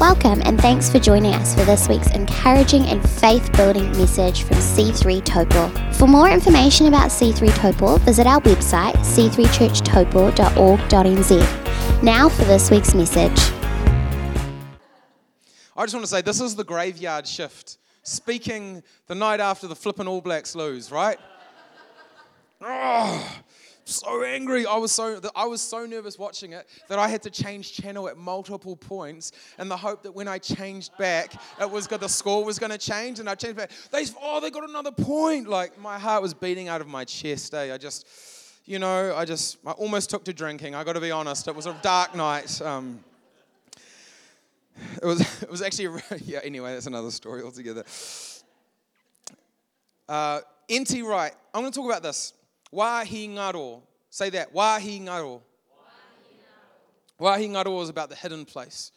Welcome and thanks for joining us for this week's encouraging and faith building message from C3 Topol. For more information about C3 Topol, visit our website c3churchtopol.org.nz. Now for this week's message. I just want to say this is the graveyard shift. Speaking the night after the flippin' All Blacks lose, right? Oh, so angry. I was so I was so nervous watching it that I had to change channel at multiple points in the hope that when I changed back, it was good. The score was going to change, and I changed back. They oh they got another point. Like my heart was beating out of my chest. Eh? I just you know I just I almost took to drinking. I got to be honest. It was a dark night. Um, it was it was actually yeah. Anyway, that's another story altogether. Uh, N.T. Wright. I'm going to talk about this. Wahi ngaro. Say that. Wahi ngaro. Wahi ngaro is about the hidden place,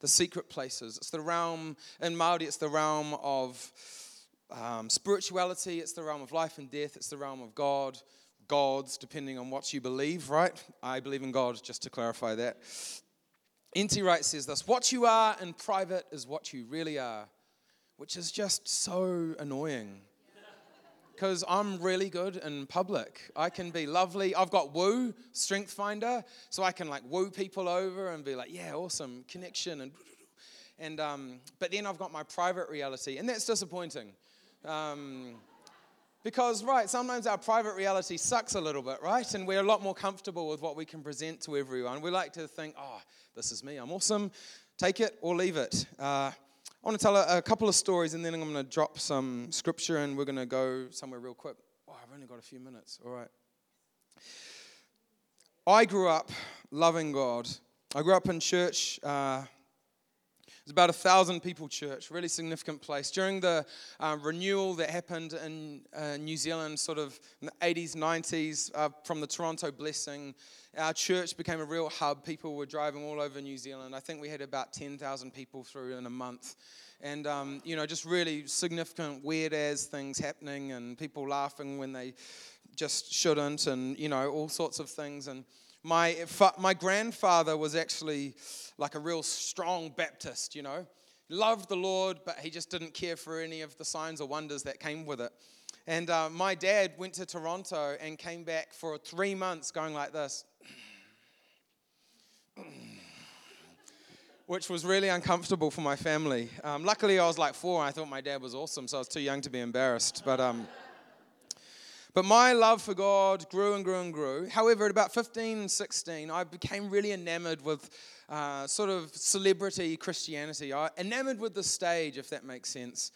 the secret places. It's the realm, in Māori, it's the realm of um, spirituality, it's the realm of life and death, it's the realm of God, gods, depending on what you believe, right? I believe in God, just to clarify that. N.T. Wright says this What you are in private is what you really are, which is just so annoying because I'm really good in public. I can be lovely. I've got woo, strength finder, so I can like woo people over and be like, yeah, awesome, connection. And, and um, but then I've got my private reality, and that's disappointing. Um, because, right, sometimes our private reality sucks a little bit, right? And we're a lot more comfortable with what we can present to everyone. We like to think, oh, this is me, I'm awesome, take it or leave it. Uh, I want to tell a, a couple of stories and then I'm going to drop some scripture and we're going to go somewhere real quick. Oh, I've only got a few minutes. All right. I grew up loving God. I grew up in church. Uh, it was about a thousand people church, really significant place. During the uh, renewal that happened in uh, New Zealand, sort of in the 80s, 90s, uh, from the Toronto Blessing, our church became a real hub. People were driving all over New Zealand. I think we had about 10,000 people through in a month. And, um, you know, just really significant, weird as things happening and people laughing when they just shouldn't and, you know, all sorts of things. And my, my grandfather was actually like a real strong Baptist, you know. Loved the Lord, but he just didn't care for any of the signs or wonders that came with it. And uh, my dad went to Toronto and came back for three months going like this. Which was really uncomfortable for my family. Um, luckily, I was like four and I thought my dad was awesome, so I was too young to be embarrassed. But, um, but my love for God grew and grew and grew. However, at about 15, 16, I became really enamored with uh, sort of celebrity Christianity. I enamored with the stage, if that makes sense.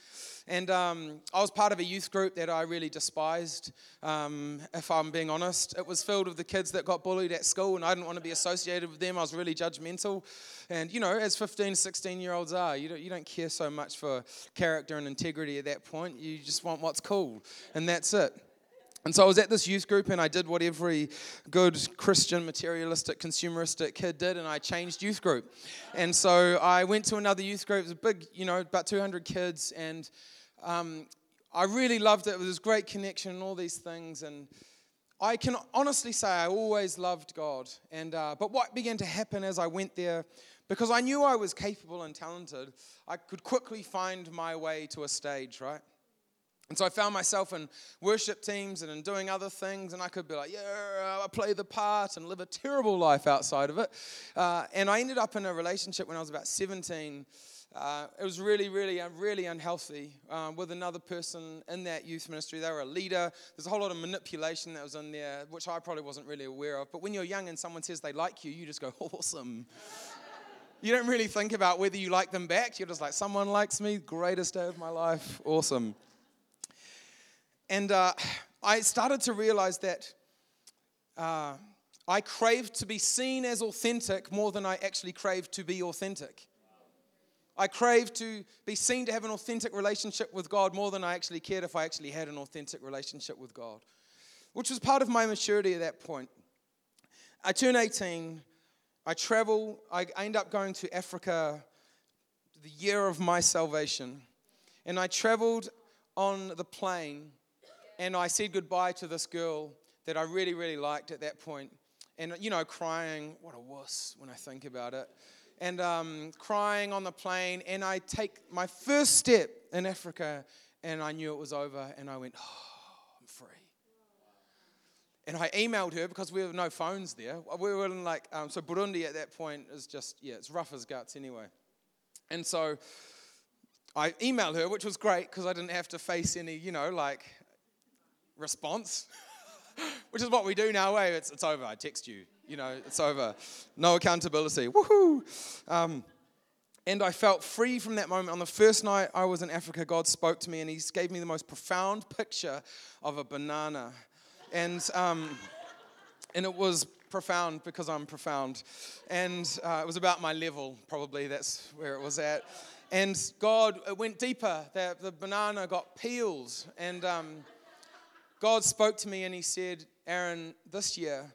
And um, I was part of a youth group that I really despised, um, if I'm being honest. It was filled with the kids that got bullied at school, and I didn't want to be associated with them. I was really judgmental. And, you know, as 15, 16 year olds are, you don't, you don't care so much for character and integrity at that point. You just want what's cool, and that's it. And so I was at this youth group and I did what every good Christian, materialistic, consumeristic kid did, and I changed youth group. And so I went to another youth group. It was a big, you know, about 200 kids, and um, I really loved it. It was great connection and all these things. And I can honestly say I always loved God. And uh, but what began to happen as I went there, because I knew I was capable and talented, I could quickly find my way to a stage, right? And so I found myself in worship teams and in doing other things, and I could be like, yeah, I play the part and live a terrible life outside of it. Uh, and I ended up in a relationship when I was about 17 uh, it was really, really, uh, really unhealthy uh, with another person in that youth ministry. They were a leader. There's a whole lot of manipulation that was in there, which I probably wasn't really aware of. But when you're young and someone says they like you, you just go, awesome. you don't really think about whether you like them back. You're just like, someone likes me, greatest day of my life, awesome. And uh, I started to realize that uh, I craved to be seen as authentic more than I actually craved to be authentic. I craved to be seen to have an authentic relationship with God more than I actually cared if I actually had an authentic relationship with God, which was part of my maturity at that point. I turn 18, I travel, I end up going to Africa the year of my salvation. And I traveled on the plane and I said goodbye to this girl that I really, really liked at that point. And, you know, crying, what a wuss when I think about it. and um, crying on the plane. And I take my first step in Africa, and I knew it was over, and I went, oh, I'm free. And I emailed her because we have no phones there. We were in like, um, so Burundi at that point is just, yeah, it's rough as guts anyway. And so I emailed her, which was great because I didn't have to face any, you know, like response, which is what we do now. Hey, it's, it's over. I text you, you know, it's over. No accountability. Woohoo! Um, and I felt free from that moment. On the first night I was in Africa, God spoke to me and He gave me the most profound picture of a banana. And, um, and it was profound because I'm profound. And uh, it was about my level, probably. That's where it was at. And God it went deeper. The, the banana got peels. And um, God spoke to me and He said, Aaron, this year,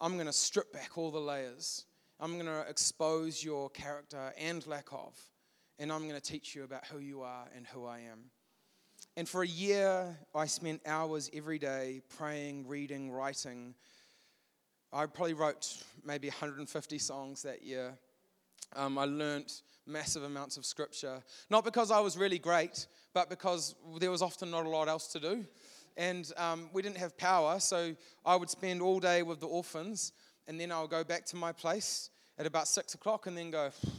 I'm going to strip back all the layers. I'm going to expose your character and lack of. And I'm going to teach you about who you are and who I am. And for a year, I spent hours every day praying, reading, writing. I probably wrote maybe 150 songs that year. Um, I learnt massive amounts of scripture, not because I was really great, but because there was often not a lot else to do. And um, we didn't have power, so I would spend all day with the orphans, and then I would go back to my place at about six o'clock and then go,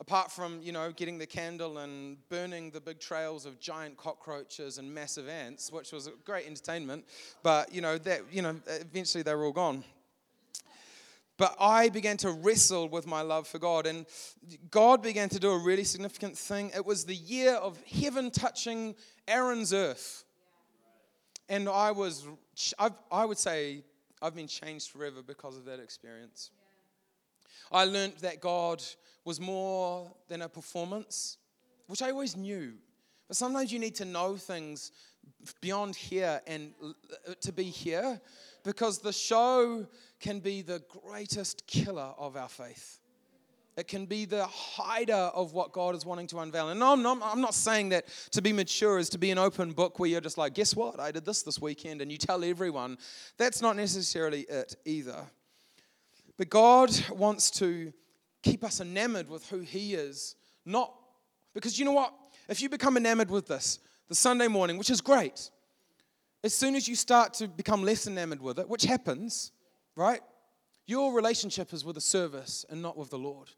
apart from you know getting the candle and burning the big trails of giant cockroaches and massive ants which was a great entertainment but you know that you know eventually they were all gone but I began to wrestle with my love for God, and God began to do a really significant thing. It was the year of heaven touching Aaron's earth. And I was, I've, I would say, I've been changed forever because of that experience. I learned that God was more than a performance, which I always knew. But sometimes you need to know things beyond here and to be here because the show can be the greatest killer of our faith. It can be the hider of what God is wanting to unveil. And I'm not, I'm not saying that to be mature is to be an open book where you're just like, guess what? I did this this weekend, and you tell everyone. That's not necessarily it either. But God wants to keep us enamored with who He is. Not because you know what? If you become enamored with this, the Sunday morning, which is great, as soon as you start to become less enamored with it, which happens, right? Your relationship is with the service and not with the Lord.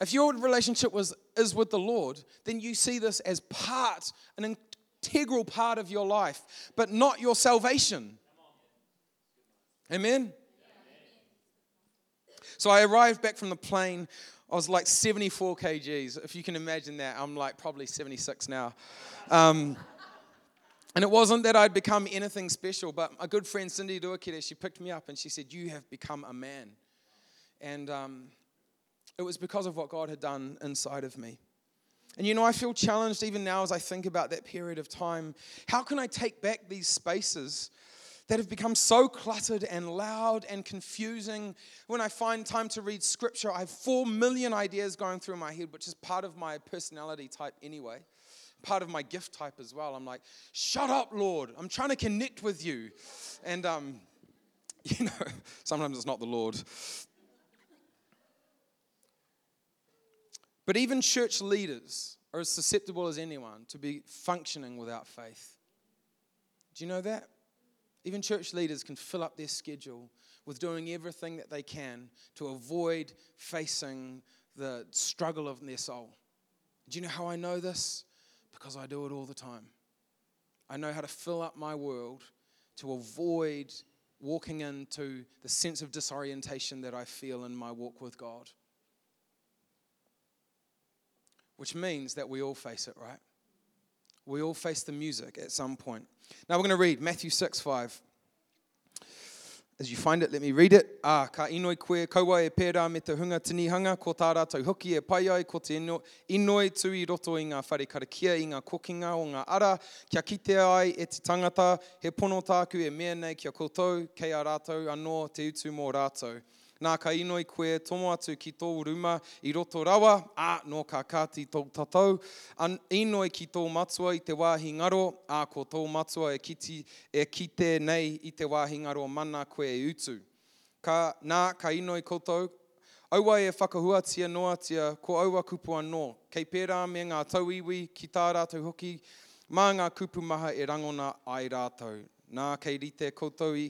If your relationship was, is with the Lord, then you see this as part, an integral part of your life, but not your salvation. Amen? So I arrived back from the plane. I was like 74 kgs. If you can imagine that, I'm like probably 76 now. Um, and it wasn't that I'd become anything special, but my good friend, Cindy Duakere, she picked me up and she said, You have become a man. And um, it was because of what God had done inside of me. And you know, I feel challenged even now as I think about that period of time. How can I take back these spaces that have become so cluttered and loud and confusing. When I find time to read scripture, I have four million ideas going through my head, which is part of my personality type anyway, part of my gift type as well. I'm like, shut up, Lord. I'm trying to connect with you. And, um, you know, sometimes it's not the Lord. But even church leaders are as susceptible as anyone to be functioning without faith. Do you know that? Even church leaders can fill up their schedule with doing everything that they can to avoid facing the struggle of their soul. Do you know how I know this? Because I do it all the time. I know how to fill up my world to avoid walking into the sense of disorientation that I feel in my walk with God. Which means that we all face it, right? We all face the music at some point. Now we're going to read Matthew 6 5. As you find it, let me read it. Ah, ka inoi koe kaua e pērā me te hunga tinihanga, ko tā rātou hoki e pai ai, ko te ino, inoi tui roto i ngā whare karakia, i ngā kokinga o ngā ara, kia kite ai e te tangata, he pono tāku e mea nei kia koutou, kei a rātou anō te utu mō rātou. Nā ka inoi koe tomo atu ki tō ruma i roto rawa, a no ka kāti tō tatau. An, inoi ki tō matua i te wāhi ngaro, a ko tō matua e, kiti, e kite nei i te wāhi ngaro mana koe e utu. ka, nā ka ino i koutou, aua e whakahuatia noatia ko aua kupu anō. Kei pērā me ngā tauiwi ki tā rātou hoki, mā ngā kupu maha e rangona ai rātou. Nā kei rite koutou i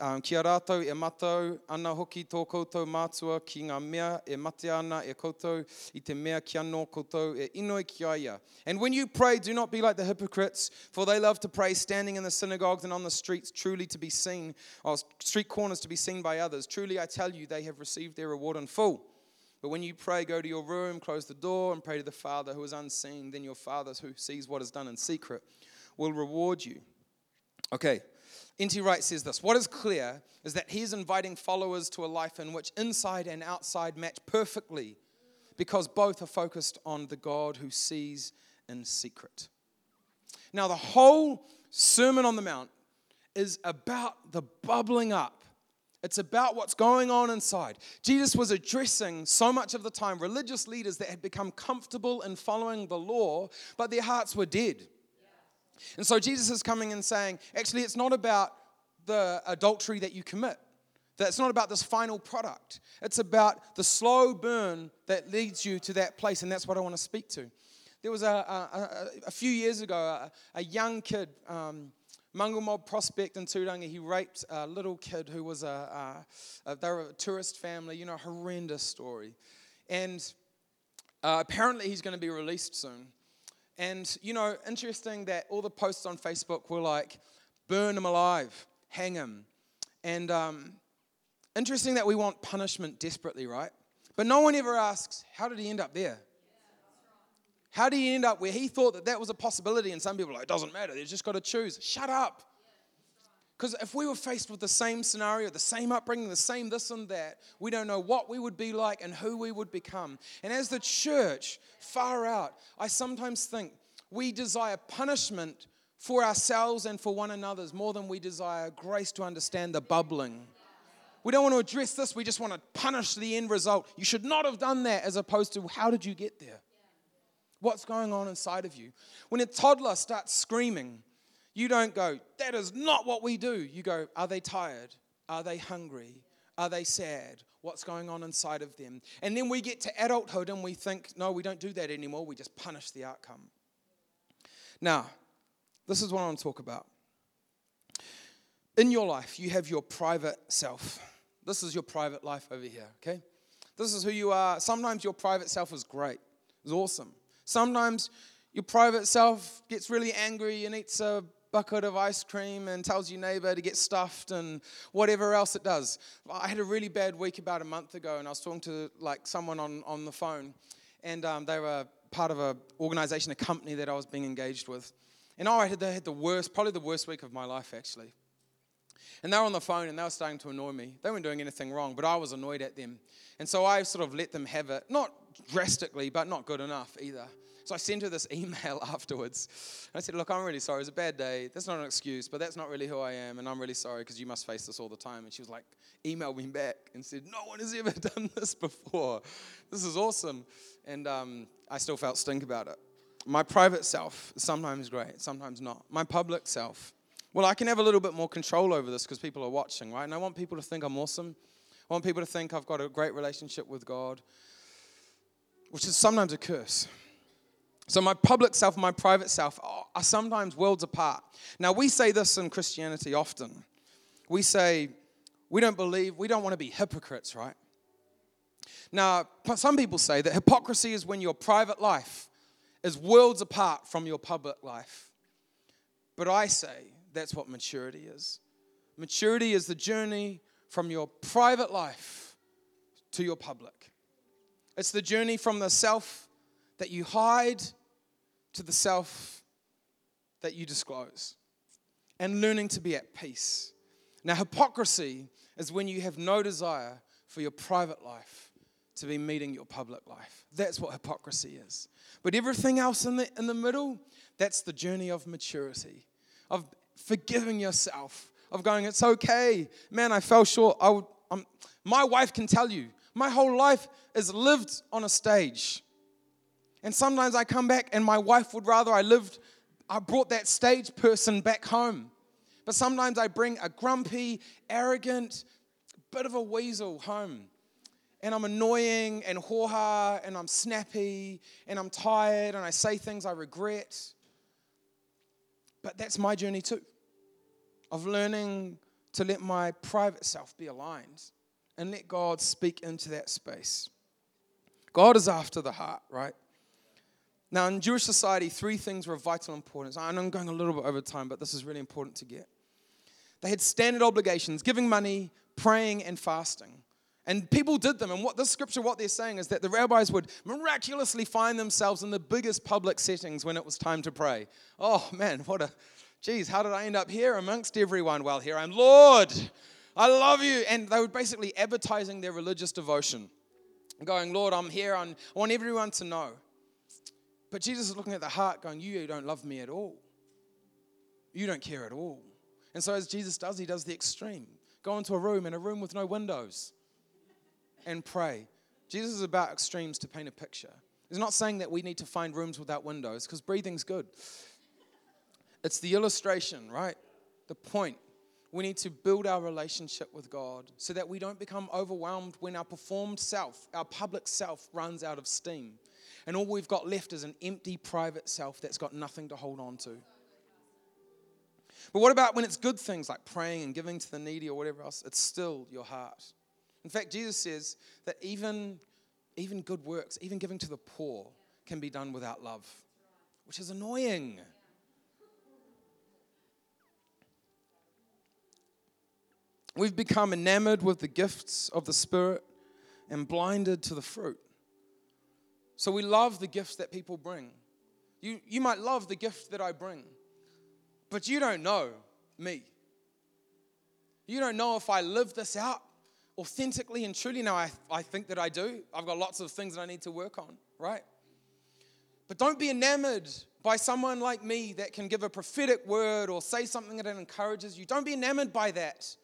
um, kia rātou e ana hoki tō koutou mātua ki ngā mea e mate ana e koutou i te mea ki anō koutou e inoi ki aia. And when you pray, do not be like the hypocrites, for they love to pray standing in the synagogues and on the streets, truly to be seen, or street corners to be seen by others. Truly I tell you, they have received their reward in full. But when you pray, go to your room, close the door, and pray to the Father who is unseen. Then your Father who sees what is done in secret will reward you. Okay, N.T. Wright says this What is clear is that he is inviting followers to a life in which inside and outside match perfectly because both are focused on the God who sees in secret. Now, the whole Sermon on the Mount is about the bubbling up. It's about what's going on inside. Jesus was addressing so much of the time religious leaders that had become comfortable in following the law, but their hearts were dead. And so Jesus is coming and saying, actually, it's not about the adultery that you commit. That it's not about this final product. It's about the slow burn that leads you to that place, and that's what I want to speak to. There was a, a, a few years ago, a, a young kid, um, Mob prospect in Turangi, he raped a little kid who was a, a, they were a tourist family, you know, horrendous story. And uh, apparently he's going to be released soon. And, you know, interesting that all the posts on Facebook were like, burn him alive, hang him. And um, interesting that we want punishment desperately, right? But no one ever asks, how did he end up there? How did he end up where he thought that that was a possibility? And some people are like, it doesn't matter, they've just got to choose. Shut up. Because if we were faced with the same scenario, the same upbringing, the same this and that, we don't know what we would be like and who we would become. And as the church, far out, I sometimes think we desire punishment for ourselves and for one another's more than we desire grace to understand the bubbling. We don't want to address this, we just want to punish the end result. You should not have done that, as opposed to how did you get there? What's going on inside of you? When a toddler starts screaming, you don't go, that is not what we do. You go, are they tired? Are they hungry? Are they sad? What's going on inside of them? And then we get to adulthood and we think, no, we don't do that anymore. We just punish the outcome. Now, this is what I want to talk about. In your life, you have your private self. This is your private life over here, okay? This is who you are. Sometimes your private self is great, it's awesome. Sometimes your private self gets really angry and eats a bucket of ice cream and tells your neighbor to get stuffed and whatever else it does. I had a really bad week about a month ago, and I was talking to like someone on, on the phone, and um, they were part of an organization, a company that I was being engaged with. And I had, they had the worst, probably the worst week of my life, actually. And they were on the phone and they were starting to annoy me. They weren't doing anything wrong, but I was annoyed at them. And so I sort of let them have it, not drastically, but not good enough either. So I sent her this email afterwards. And I said, Look, I'm really sorry. It was a bad day. That's not an excuse, but that's not really who I am. And I'm really sorry because you must face this all the time. And she was like, emailed me back and said, No one has ever done this before. This is awesome. And um, I still felt stink about it. My private self is sometimes great, sometimes not. My public self, well, I can have a little bit more control over this because people are watching, right? And I want people to think I'm awesome. I want people to think I've got a great relationship with God, which is sometimes a curse. So, my public self and my private self are sometimes worlds apart. Now, we say this in Christianity often. We say, we don't believe, we don't want to be hypocrites, right? Now, some people say that hypocrisy is when your private life is worlds apart from your public life. But I say that's what maturity is. Maturity is the journey from your private life to your public. It's the journey from the self that you hide to the self that you disclose and learning to be at peace. Now, hypocrisy is when you have no desire for your private life to be meeting your public life. That's what hypocrisy is. But everything else in the, in the middle, that's the journey of maturity, of forgiving yourself, of going, it's okay. Man, I fell short. I would, um, my wife can tell you, my whole life is lived on a stage. And sometimes I come back and my wife would rather I lived, I brought that stage person back home. But sometimes I bring a grumpy, arrogant, bit of a weasel home. And I'm annoying and hoha and I'm snappy and I'm tired and I say things I regret. But that's my journey too of learning to let my private self be aligned and let God speak into that space. God is after the heart, right? Now, in Jewish society, three things were of vital importance. I know I'm going a little bit over time, but this is really important to get. They had standard obligations giving money, praying, and fasting. And people did them. And what this scripture, what they're saying is that the rabbis would miraculously find themselves in the biggest public settings when it was time to pray. Oh man, what a, geez, how did I end up here amongst everyone? Well, here I'm, Lord, I love you. And they were basically advertising their religious devotion, going, Lord, I'm here. I'm, I want everyone to know. But Jesus is looking at the heart, going, You don't love me at all. You don't care at all. And so, as Jesus does, he does the extreme go into a room, in a room with no windows, and pray. Jesus is about extremes to paint a picture. He's not saying that we need to find rooms without windows, because breathing's good. It's the illustration, right? The point. We need to build our relationship with God so that we don't become overwhelmed when our performed self, our public self, runs out of steam and all we've got left is an empty private self that's got nothing to hold on to. But what about when it's good things like praying and giving to the needy or whatever else? It's still your heart. In fact, Jesus says that even, even good works, even giving to the poor, can be done without love, which is annoying. We've become enamored with the gifts of the Spirit and blinded to the fruit. So we love the gifts that people bring. You, you might love the gift that I bring, but you don't know me. You don't know if I live this out authentically and truly. Now, I, I think that I do. I've got lots of things that I need to work on, right? But don't be enamored by someone like me that can give a prophetic word or say something that encourages you. Don't be enamored by that.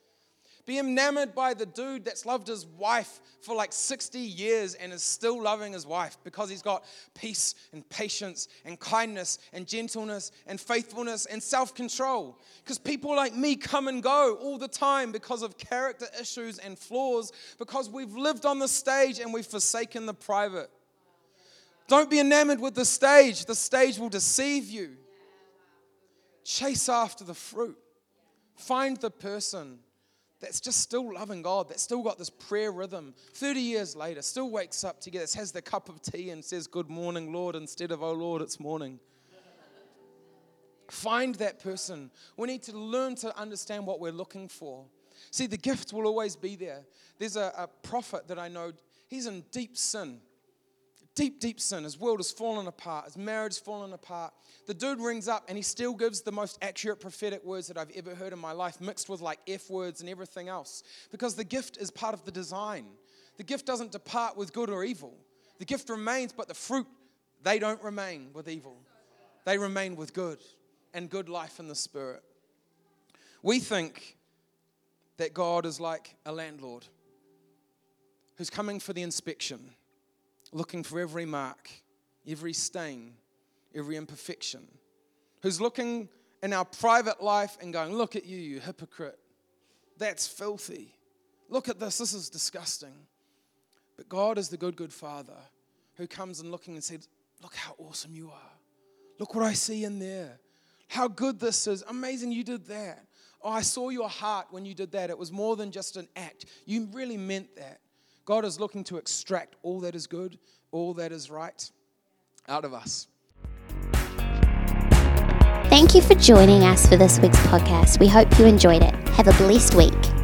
Be enamored by the dude that's loved his wife for like 60 years and is still loving his wife because he's got peace and patience and kindness and gentleness and faithfulness and self control. Because people like me come and go all the time because of character issues and flaws, because we've lived on the stage and we've forsaken the private. Don't be enamored with the stage, the stage will deceive you. Chase after the fruit, find the person that's just still loving God, that's still got this prayer rhythm. 30 years later, still wakes up together, has the cup of tea and says, Good morning, Lord, instead of, Oh Lord, it's morning. Find that person. We need to learn to understand what we're looking for. See, the gift will always be there. There's a, a prophet that I know, he's in deep sin deep, deep sin. His world has fallen apart. His marriage has fallen apart. The dude rings up and he still gives the most accurate prophetic words that I've ever heard in my life, mixed with like F words and everything else. Because the gift is part of the design. The gift doesn't depart with good or evil. The gift remains, but the fruit, they don't remain with evil. They remain with good and good life in the spirit. We think that God is like a landlord who's coming for the inspection looking for every mark, every stain, every imperfection, who's looking in our private life and going, Look at you, you hypocrite. That's filthy. Look at this, this is disgusting. But God is the good, good Father who comes and looking and says, Look how awesome you are. Look what I see in there. How good this is. Amazing you did that. Oh, I saw your heart when you did that. It was more than just an act. You really meant that. God is looking to extract all that is good, all that is right out of us. Thank you for joining us for this week's podcast. We hope you enjoyed it. Have a blessed week.